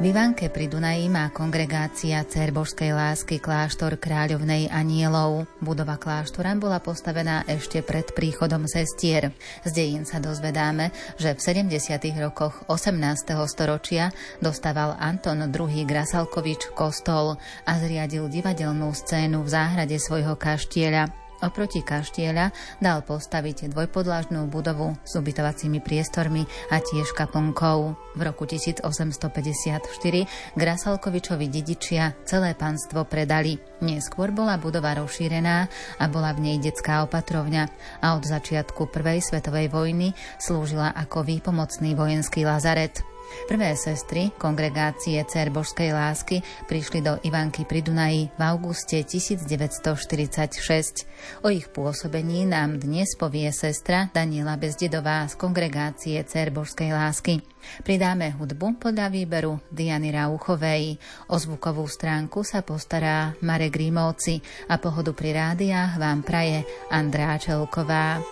V Ivanke pri Dunaji má kongregácia Cer Božskej lásky kláštor Kráľovnej anielov. Budova kláštora bola postavená ešte pred príchodom sestier. Z dejín sa dozvedáme, že v 70. rokoch 18. storočia dostával Anton II. Grasalkovič kostol a zriadil divadelnú scénu v záhrade svojho kaštieľa. Oproti kaštieľa dal postaviť dvojpodlažnú budovu s ubytovacími priestormi a tiež kaplnkou. V roku 1854 Grasalkovičovi dedičia celé panstvo predali. Neskôr bola budova rozšírená a bola v nej detská opatrovňa a od začiatku Prvej svetovej vojny slúžila ako výpomocný vojenský lazaret. Prvé sestry kongregácie Cer Božskej lásky prišli do Ivanky pri Dunaji v auguste 1946. O ich pôsobení nám dnes povie sestra Daniela Bezdedová z kongregácie Cer Božskej lásky. Pridáme hudbu podľa výberu Diany Rauchovej. O zvukovú stránku sa postará Marek Rímovci a pohodu pri rádiách vám praje Andrá Čelková.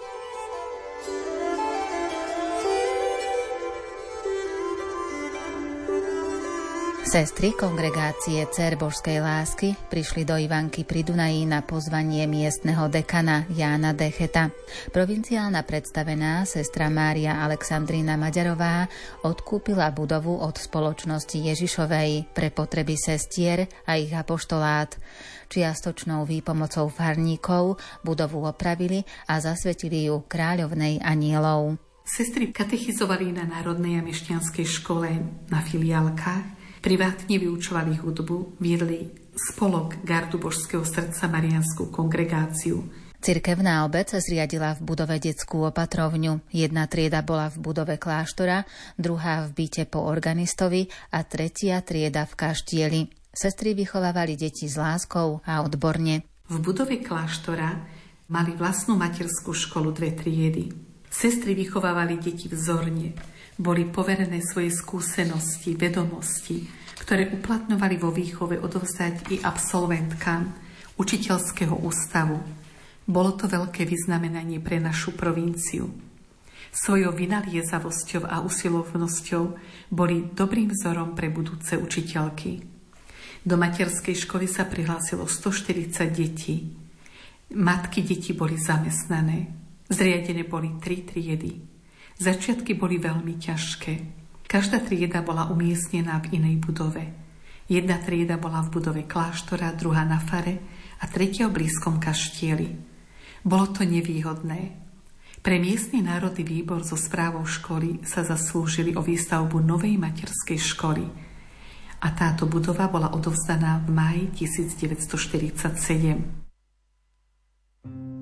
Sestry kongregácie Cer Božskej lásky prišli do Ivanky pri Dunaji na pozvanie miestneho dekana Jána Decheta. Provinciálna predstavená sestra Mária Alexandrína Maďarová odkúpila budovu od spoločnosti Ježišovej pre potreby sestier a ich apoštolát. Čiastočnou výpomocou farníkov budovu opravili a zasvetili ju kráľovnej anielov. Sestry katechizovali na Národnej a mešťanskej škole na filiálkach Privátne vyučovali hudbu, viedli spolok Gardu Božského srdca Marianskú kongregáciu. Cirkevná obec zriadila v budove detskú opatrovňu. Jedna trieda bola v budove kláštora, druhá v byte po organistovi a tretia trieda v kaštieli. Sestry vychovávali deti s láskou a odborne. V budove kláštora mali vlastnú materskú školu dve triedy. Sestry vychovávali deti vzorne boli poverené svoje skúsenosti, vedomosti, ktoré uplatňovali vo výchove odovzdať i absolventkám učiteľského ústavu. Bolo to veľké vyznamenanie pre našu provinciu. Svojou vynaliezavosťou a usilovnosťou boli dobrým vzorom pre budúce učiteľky. Do materskej školy sa prihlásilo 140 detí. Matky detí boli zamestnané. Zriadené boli tri triedy. Začiatky boli veľmi ťažké. Každá trieda bola umiestnená v inej budove. Jedna trieda bola v budove kláštora, druhá na fare a tretia v blízkom kaštieli. Bolo to nevýhodné. Pre miestny národný výbor so správou školy sa zaslúžili o výstavbu novej materskej školy. A táto budova bola odovzdaná v maji 1947.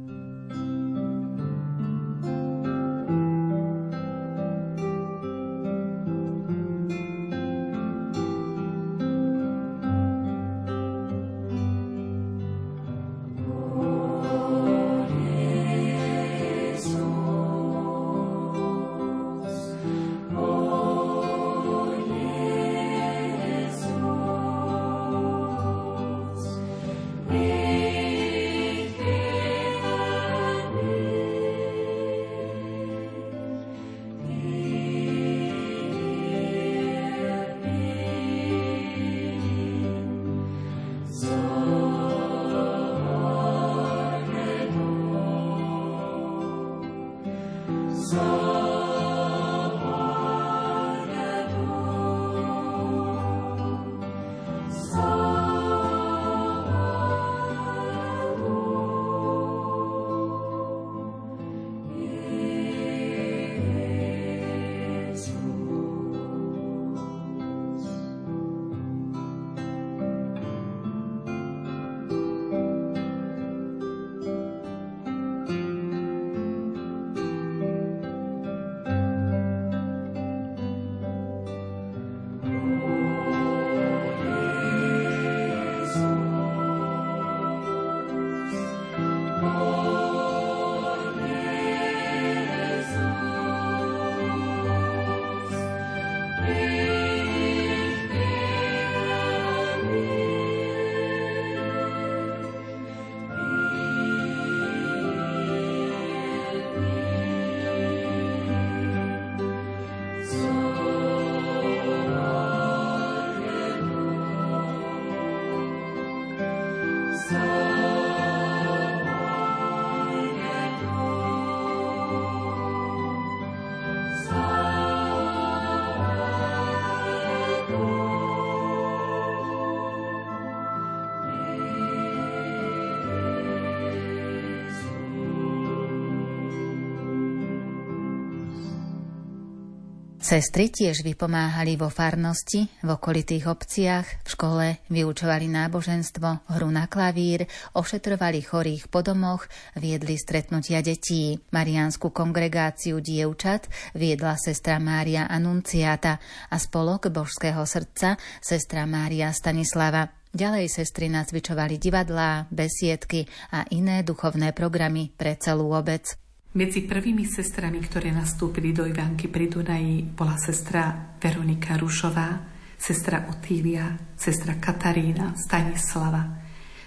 Sestry tiež vypomáhali vo farnosti, v okolitých obciach, v škole vyučovali náboženstvo, hru na klavír, ošetrovali chorých po domoch, viedli stretnutia detí. Mariánsku kongregáciu dievčat viedla sestra Mária Anunciata a spolok Božského srdca sestra Mária Stanislava. Ďalej sestry nacvičovali divadlá, besiedky a iné duchovné programy pre celú obec. Medzi prvými sestrami, ktoré nastúpili do Ivanky pri Dunaji, bola sestra Veronika Rušová, sestra Otília, sestra Katarína, Stanislava,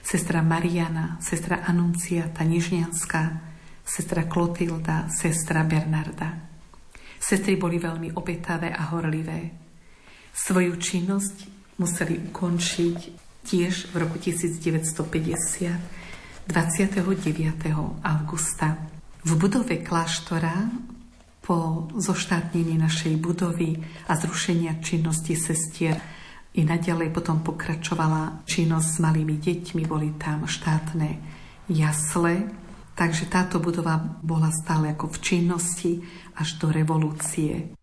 sestra Mariana, sestra Anunciata Nižnianská, sestra Klotilda, sestra Bernarda. Sestry boli veľmi obetavé a horlivé. Svoju činnosť museli ukončiť tiež v roku 1950, 29. augusta v budove kláštora po zoštátnení našej budovy a zrušenia činnosti sestier i naďalej potom pokračovala činnosť s malými deťmi, boli tam štátne jasle, takže táto budova bola stále ako v činnosti až do revolúcie.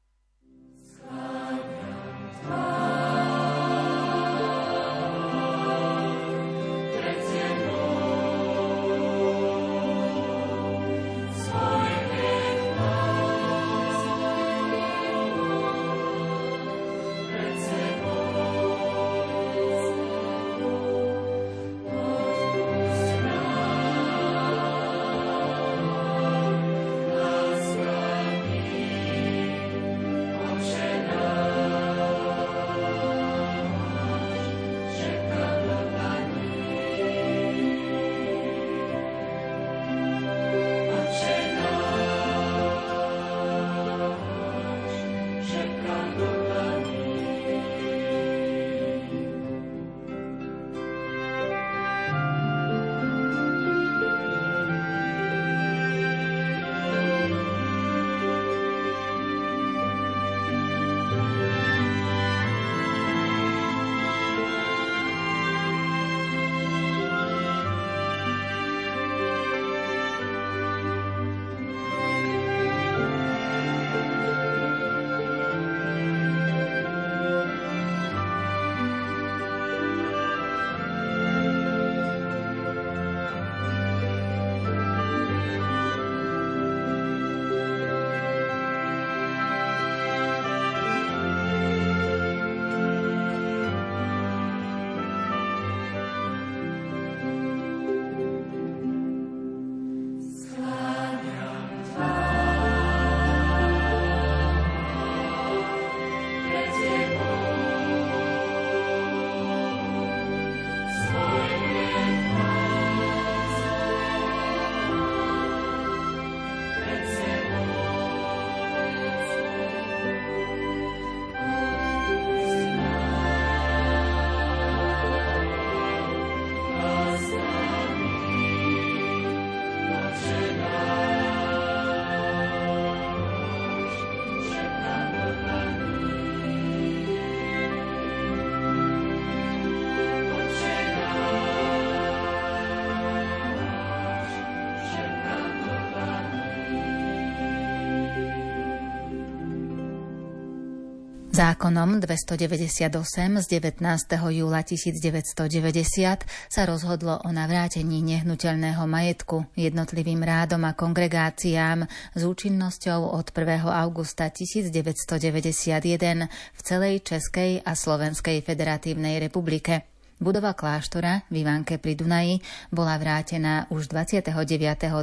Zákonom 298 z 19. júla 1990 sa rozhodlo o navrátení nehnuteľného majetku jednotlivým rádom a kongregáciám s účinnosťou od 1. augusta 1991 v celej Českej a Slovenskej federatívnej republike. Budova kláštora v Ivánke pri Dunaji bola vrátená už 29.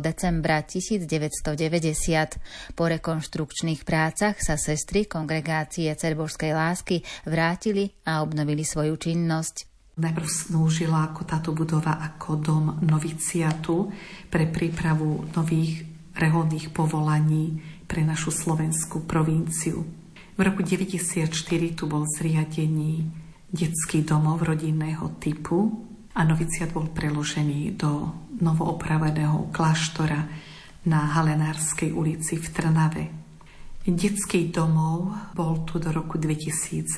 decembra 1990. Po rekonštrukčných prácach sa sestry kongregácie Cerbožskej lásky vrátili a obnovili svoju činnosť. Najprv slúžila ako táto budova ako dom noviciatu pre prípravu nových reholných povolaní pre našu slovenskú provinciu. V roku 1994 tu bol zriadený detský domov rodinného typu a noviciat bol preložený do novoopraveného kláštora na Halenárskej ulici v Trnave. Detský domov bol tu do roku 2002.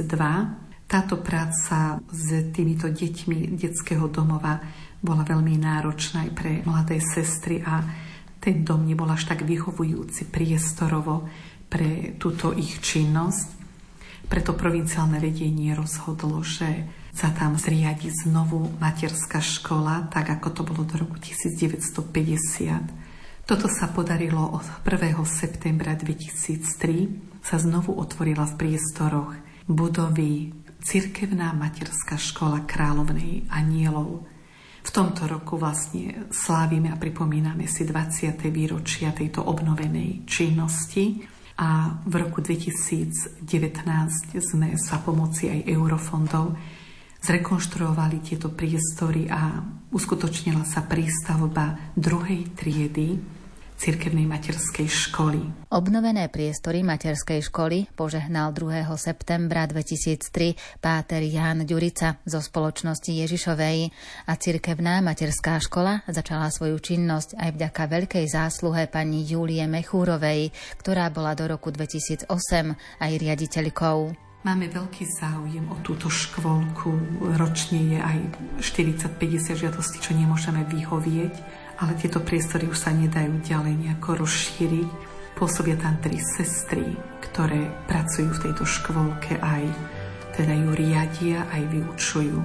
Táto práca s týmito deťmi detského domova bola veľmi náročná aj pre mladé sestry a ten dom nebol až tak vyhovujúci priestorovo pre túto ich činnosť. Preto provinciálne vedenie rozhodlo, že sa tam zriadi znovu materská škola, tak ako to bolo do roku 1950. Toto sa podarilo od 1. septembra 2003, sa znovu otvorila v priestoroch budovy Cirkevná materská škola kráľovnej anielov. V tomto roku vlastne slávime a pripomíname si 20. výročia tejto obnovenej činnosti a v roku 2019 sme sa pomoci aj eurofondov zrekonštruovali tieto priestory a uskutočnila sa prístavba druhej triedy cirkevnej materskej školy. Obnovené priestory materskej školy požehnal 2. septembra 2003 páter Jan Ďurica zo spoločnosti Ježišovej a cirkevná materská škola začala svoju činnosť aj vďaka veľkej zásluhe pani Júlie Mechúrovej, ktorá bola do roku 2008 aj riaditeľkou. Máme veľký záujem o túto škôlku. Ročne je aj 40-50 žiadostí, čo nemôžeme vyhovieť ale tieto priestory už sa nedajú ďalej nejako rozšíriť. Pôsobia tam tri sestry, ktoré pracujú v tejto škôlke aj teda ju riadia, aj vyučujú.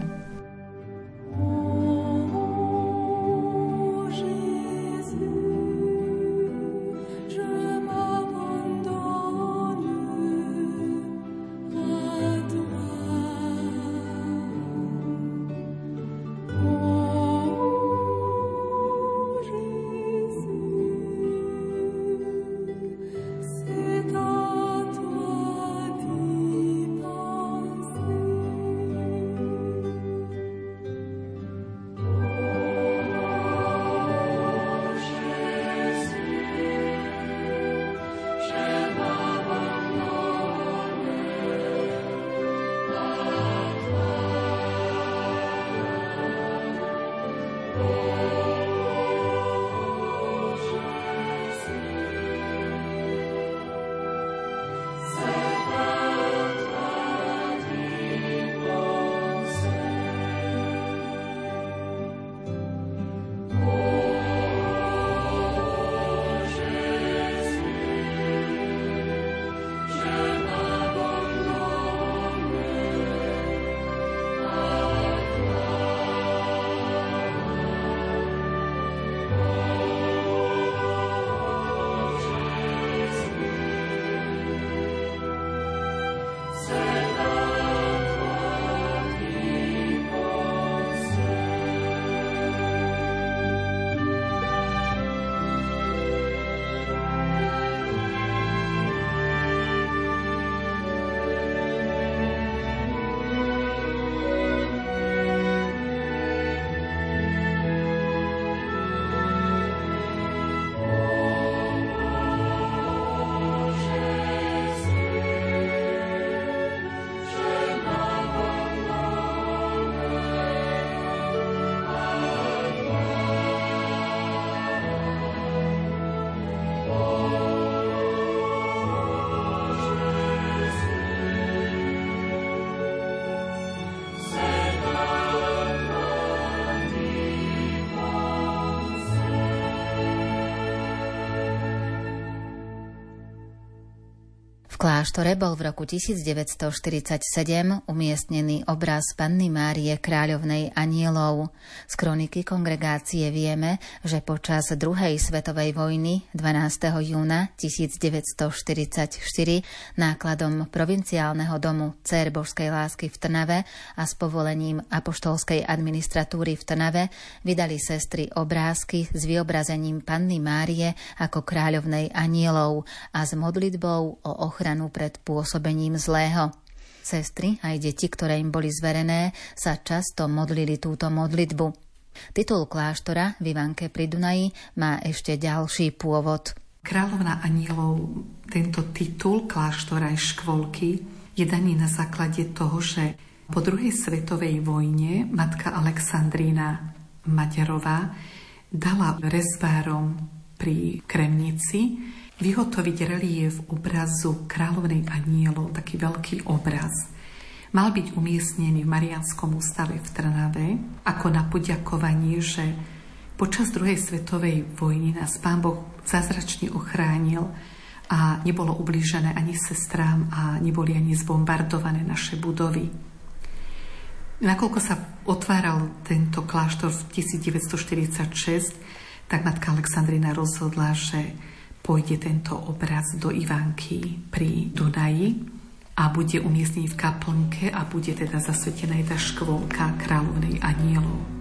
Club. Kláštore bol v roku 1947 umiestnený obraz Panny Márie Kráľovnej anielov. Z kroniky kongregácie vieme, že počas druhej svetovej vojny 12. júna 1944 nákladom provinciálneho domu Cér Božskej lásky v Trnave a s povolením apoštolskej administratúry v Trnave vydali sestry obrázky s vyobrazením Panny Márie ako kráľovnej anielov a s modlitbou o ochranu pred pôsobením zlého. Sestry aj deti, ktoré im boli zverené, sa často modlili túto modlitbu. Titul kláštora v Ivanke pri Dunaji má ešte ďalší pôvod. Kráľovna anielov, tento titul kláštora aj škvolky je daný na základe toho, že po druhej svetovej vojne matka Alexandrína Maďarová dala rezbárom pri Kremnici vyhotoviť relief obrazu kráľovnej anielov, taký veľký obraz. Mal byť umiestnený v Marianskom ústave v Trnave ako na poďakovanie, že počas druhej svetovej vojny nás Pán Boh zázračne ochránil a nebolo ublížené ani sestrám a neboli ani zbombardované naše budovy. Nakoľko sa otváral tento kláštor v 1946, tak matka Alexandrina rozhodla, že pôjde tento obraz do Ivanky pri Dunaji a bude umiestnený v kaplnke a bude teda zasvetená aj tá škôlka kráľovnej anielov.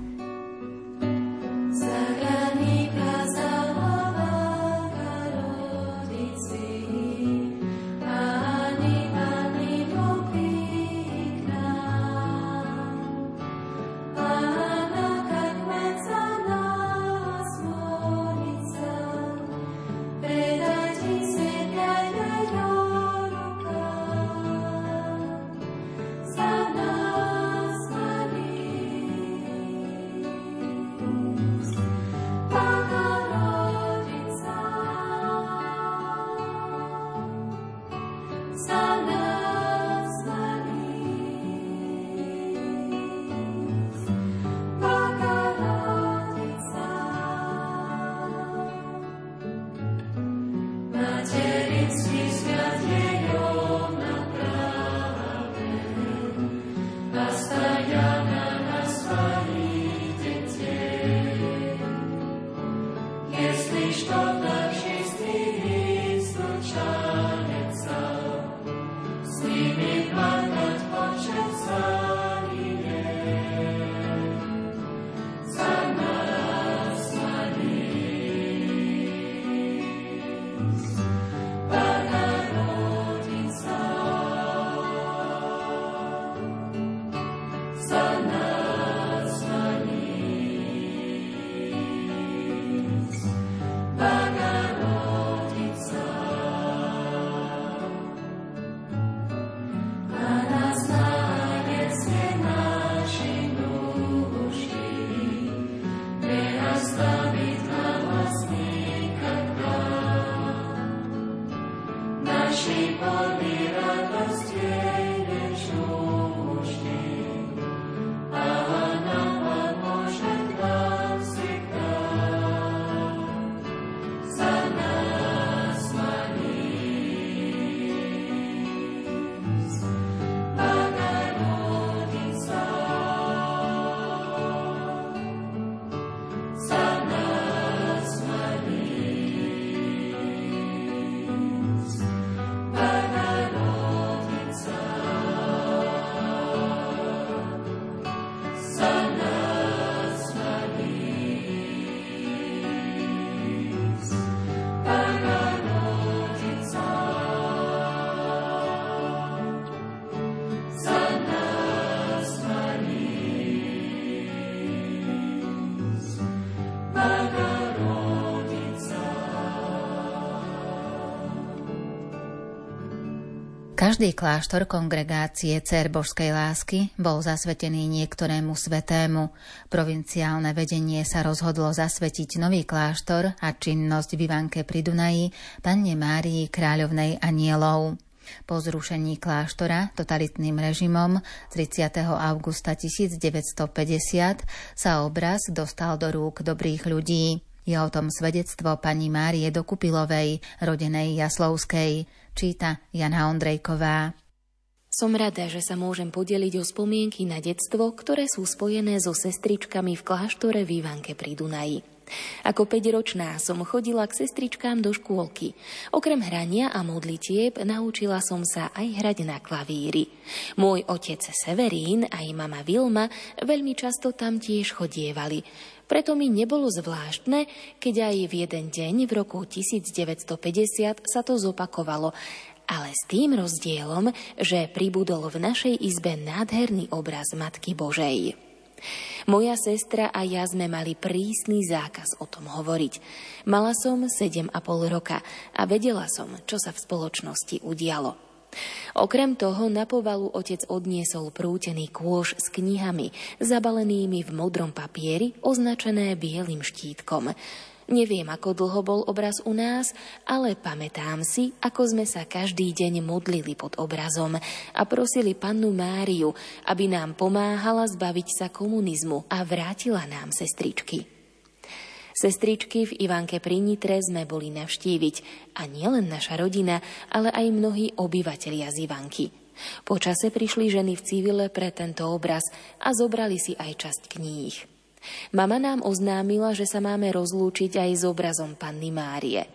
Každý kláštor kongregácie Cer Božskej lásky bol zasvetený niektorému svetému. Provinciálne vedenie sa rozhodlo zasvetiť nový kláštor a činnosť v Ivanke pri Dunaji Panne Márii Kráľovnej anielov. Po zrušení kláštora totalitným režimom 30. augusta 1950 sa obraz dostal do rúk dobrých ľudí. Je o tom svedectvo pani Márie Dokupilovej, rodenej Jaslovskej číta Jana Ondrejková. Som rada, že sa môžem podeliť o spomienky na detstvo, ktoré sú spojené so sestričkami v kláštore v Ivanke pri Dunaji. Ako 5-ročná som chodila k sestričkám do škôlky. Okrem hrania a modlitieb naučila som sa aj hrať na klavíri. Môj otec Severín aj mama Vilma veľmi často tam tiež chodievali. Preto mi nebolo zvláštne, keď aj v jeden deň v roku 1950 sa to zopakovalo, ale s tým rozdielom, že pribudol v našej izbe nádherný obraz Matky Božej. Moja sestra a ja sme mali prísny zákaz o tom hovoriť. Mala som 7,5 roka a vedela som, čo sa v spoločnosti udialo. Okrem toho na povalu otec odniesol prútený kôž s knihami, zabalenými v modrom papieri, označené bielým štítkom. Neviem, ako dlho bol obraz u nás, ale pamätám si, ako sme sa každý deň modlili pod obrazom a prosili pannu Máriu, aby nám pomáhala zbaviť sa komunizmu a vrátila nám sestričky. Sestričky v Ivanke pri Nitre sme boli navštíviť a nielen naša rodina, ale aj mnohí obyvatelia z Ivanky. Počase prišli ženy v civile pre tento obraz a zobrali si aj časť kníh. Mama nám oznámila, že sa máme rozlúčiť aj s obrazom Panny Márie.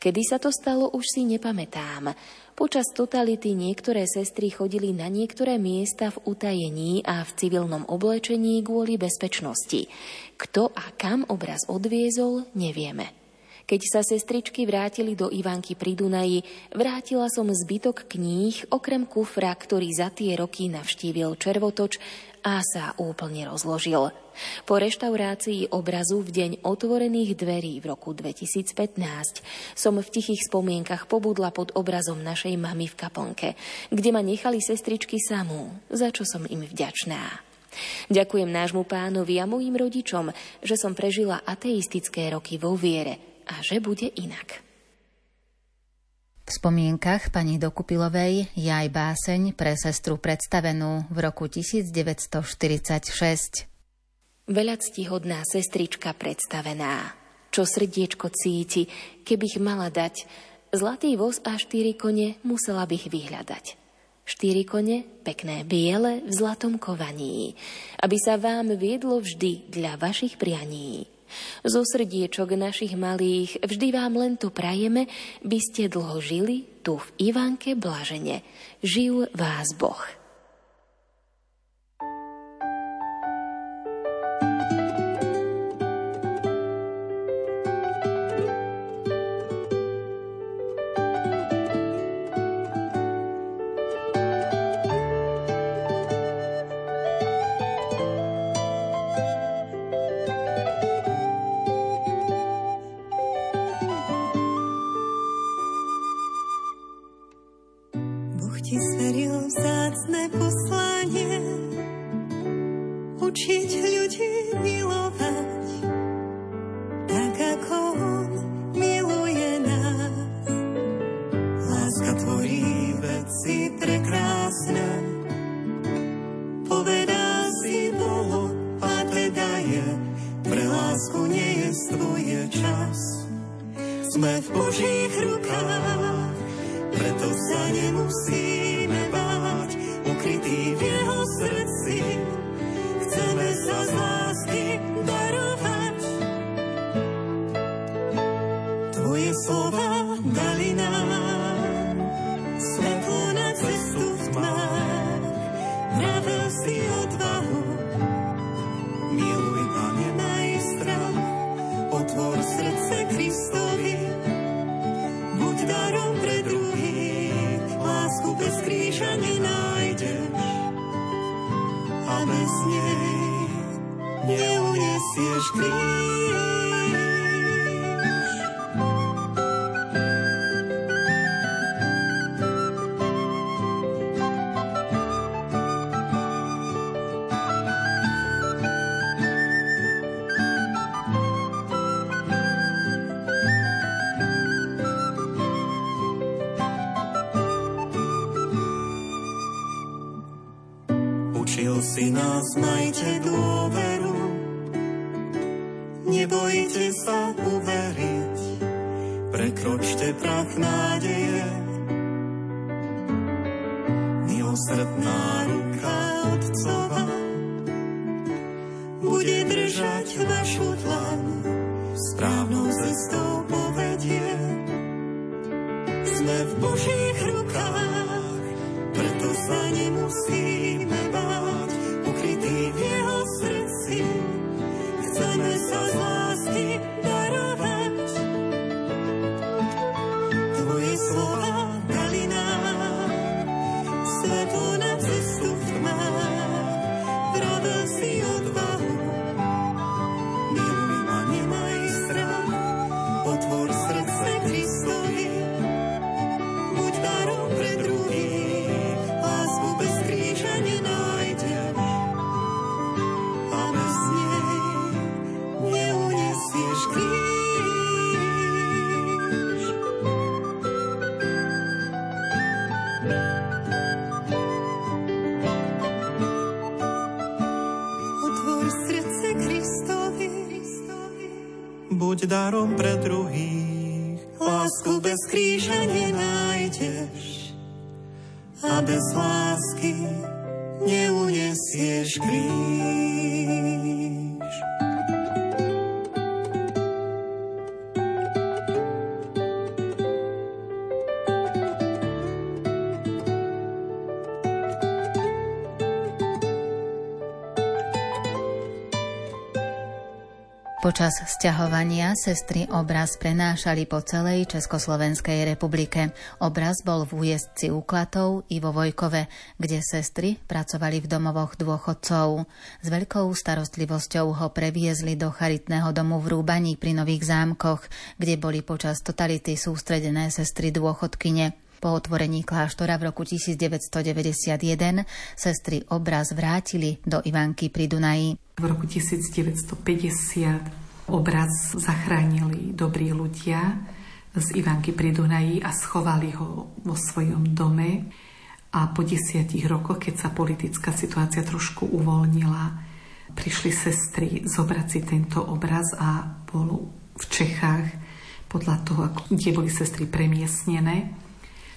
Kedy sa to stalo, už si nepamätám. Počas totality niektoré sestry chodili na niektoré miesta v utajení a v civilnom oblečení kvôli bezpečnosti. Kto a kam obraz odviezol, nevieme. Keď sa sestričky vrátili do Ivanky pri Dunaji, vrátila som zbytok kníh, okrem kufra, ktorý za tie roky navštívil Červotoč a sa úplne rozložil. Po reštaurácii obrazu v deň otvorených dverí v roku 2015 som v tichých spomienkach pobudla pod obrazom našej mamy v kaponke, kde ma nechali sestričky samú, za čo som im vďačná. Ďakujem nášmu pánovi a mojim rodičom, že som prežila ateistické roky vo viere a že bude inak. V spomienkach pani Dokupilovej je aj báseň pre sestru predstavenú v roku 1946. Veľa ctihodná sestrička predstavená, čo srdiečko cíti, keby ich mala dať, zlatý voz a štyri kone musela bych vyhľadať. Štyri kone, pekné biele, v zlatom kovaní, aby sa vám viedlo vždy dla vašich prianí. Zo srdiečok našich malých vždy vám len to prajeme, by ste dlho žili tu v Ivánke blažene. Živ vás Boh. Si bez lásky neunesieš kríž. Počas sťahovania sestry obraz prenášali po celej Československej republike. Obraz bol v újezdci úklatov i vo Vojkove, kde sestry pracovali v domovoch dôchodcov. S veľkou starostlivosťou ho previezli do charitného domu v Rúbaní pri Nových zámkoch, kde boli počas totality sústredené sestry dôchodkyne. Po otvorení kláštora v roku 1991 sestry obraz vrátili do Ivanky pri Dunaji. V roku 1950 obraz zachránili dobrí ľudia z Ivanky pri Dunaji a schovali ho vo svojom dome. A po desiatich rokoch, keď sa politická situácia trošku uvoľnila, prišli sestry zobrať si tento obraz a bol v Čechách podľa toho, kde boli sestry premiesnené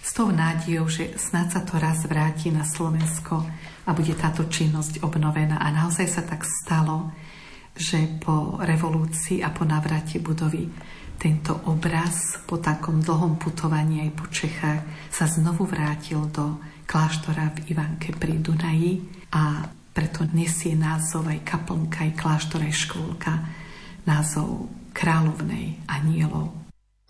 s tou nádejou, že snad sa to raz vráti na Slovensko a bude táto činnosť obnovená. A naozaj sa tak stalo, že po revolúcii a po navrate budovy tento obraz po takom dlhom putovaní aj po Čechách sa znovu vrátil do kláštora v Ivanke pri Dunaji a preto nesie názov aj kaplnka, aj kláštor, aj škôlka, názov kráľovnej anielov.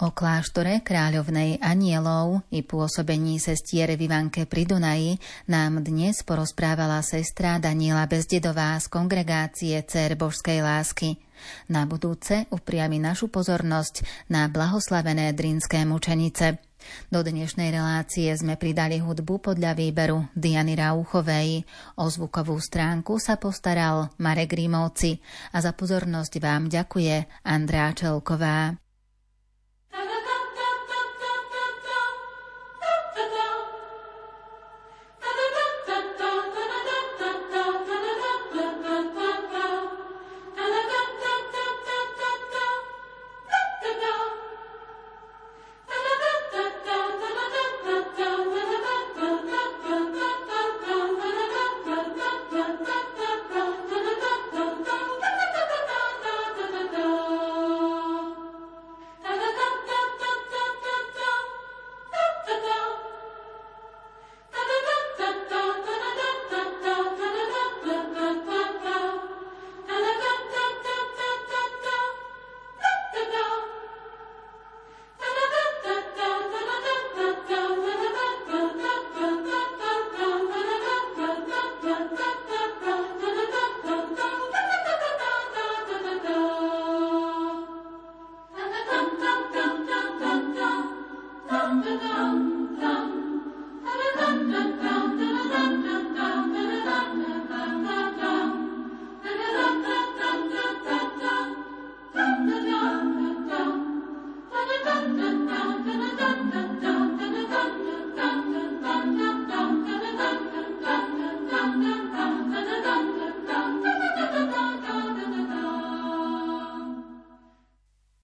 O kláštore kráľovnej anielov i pôsobení sestier v Ivanke pri Dunaji nám dnes porozprávala sestra Daniela Bezdedová z kongregácie Cer Božskej lásky. Na budúce upriami našu pozornosť na blahoslavené drinské mučenice. Do dnešnej relácie sme pridali hudbu podľa výberu Diany Rauchovej. O zvukovú stránku sa postaral Marek Rímovci a za pozornosť vám ďakuje Andrea Čelková.